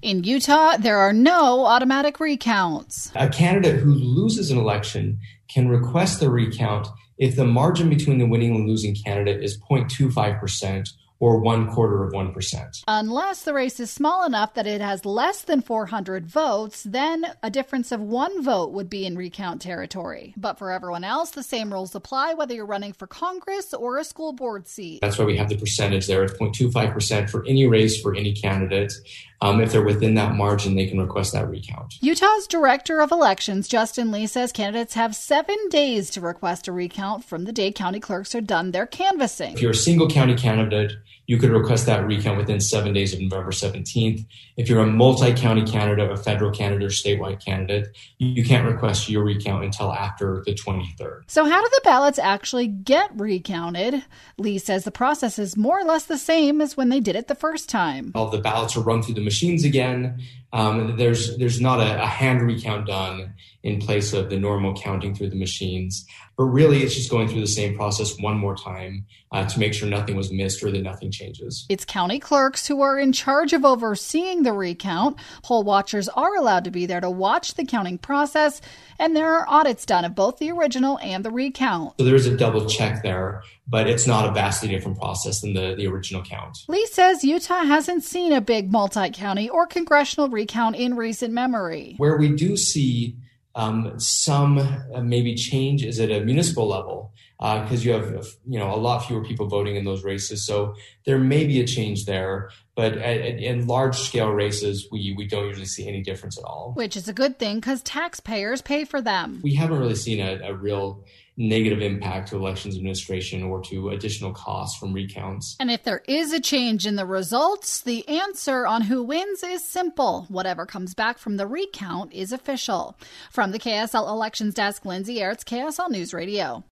In Utah, there are no automatic recounts. A candidate who loses an election can request the recount if the margin between the winning and losing candidate is 0.25% or one quarter of 1%. Unless the race is small enough that it has less than 400 votes, then a difference of one vote would be in recount territory. But for everyone else, the same rules apply whether you're running for Congress or a school board seat. That's why we have the percentage there. It's 0.25% for any race for any candidate. Um, if they're within that margin, they can request that recount. Utah's Director of Elections, Justin Lee, says candidates have seven days to request a recount from the day county clerks are done their canvassing. If you're a single county candidate, you could request that recount within seven days of November 17th. If you're a multi county candidate, a federal candidate, or statewide candidate, you can't request your recount until after the 23rd. So, how do the ballots actually get recounted? Lee says the process is more or less the same as when they did it the first time. All the ballots are run through the machines again. Um, there's there's not a, a, hand recount done in place of the normal counting through the machines, but really it's just going through the same process one more time uh, to make sure nothing was missed or that nothing changes. It's county clerks who are in charge of overseeing the recount. Poll watchers are allowed to be there to watch the counting process, and there are audits done of both the original and the recount. So there is a double check there, but it's not a vastly different process than the, the original count. Lee says Utah hasn't seen a big multi county or congressional recount in recent memory. Where we do see um, some uh, maybe change is at a municipal level because uh, you have you know a lot fewer people voting in those races. So there may be a change there, but at, at, in large scale races, we we don't usually see any difference at all. Which is a good thing because taxpayers pay for them. We haven't really seen a, a real negative impact to elections administration or to additional costs from recounts. And if there is a change in the results, the answer on who wins is simple. Whatever comes back from the recount is official. From the KSL Elections Desk, Lindsay Aerts, KSL News Radio.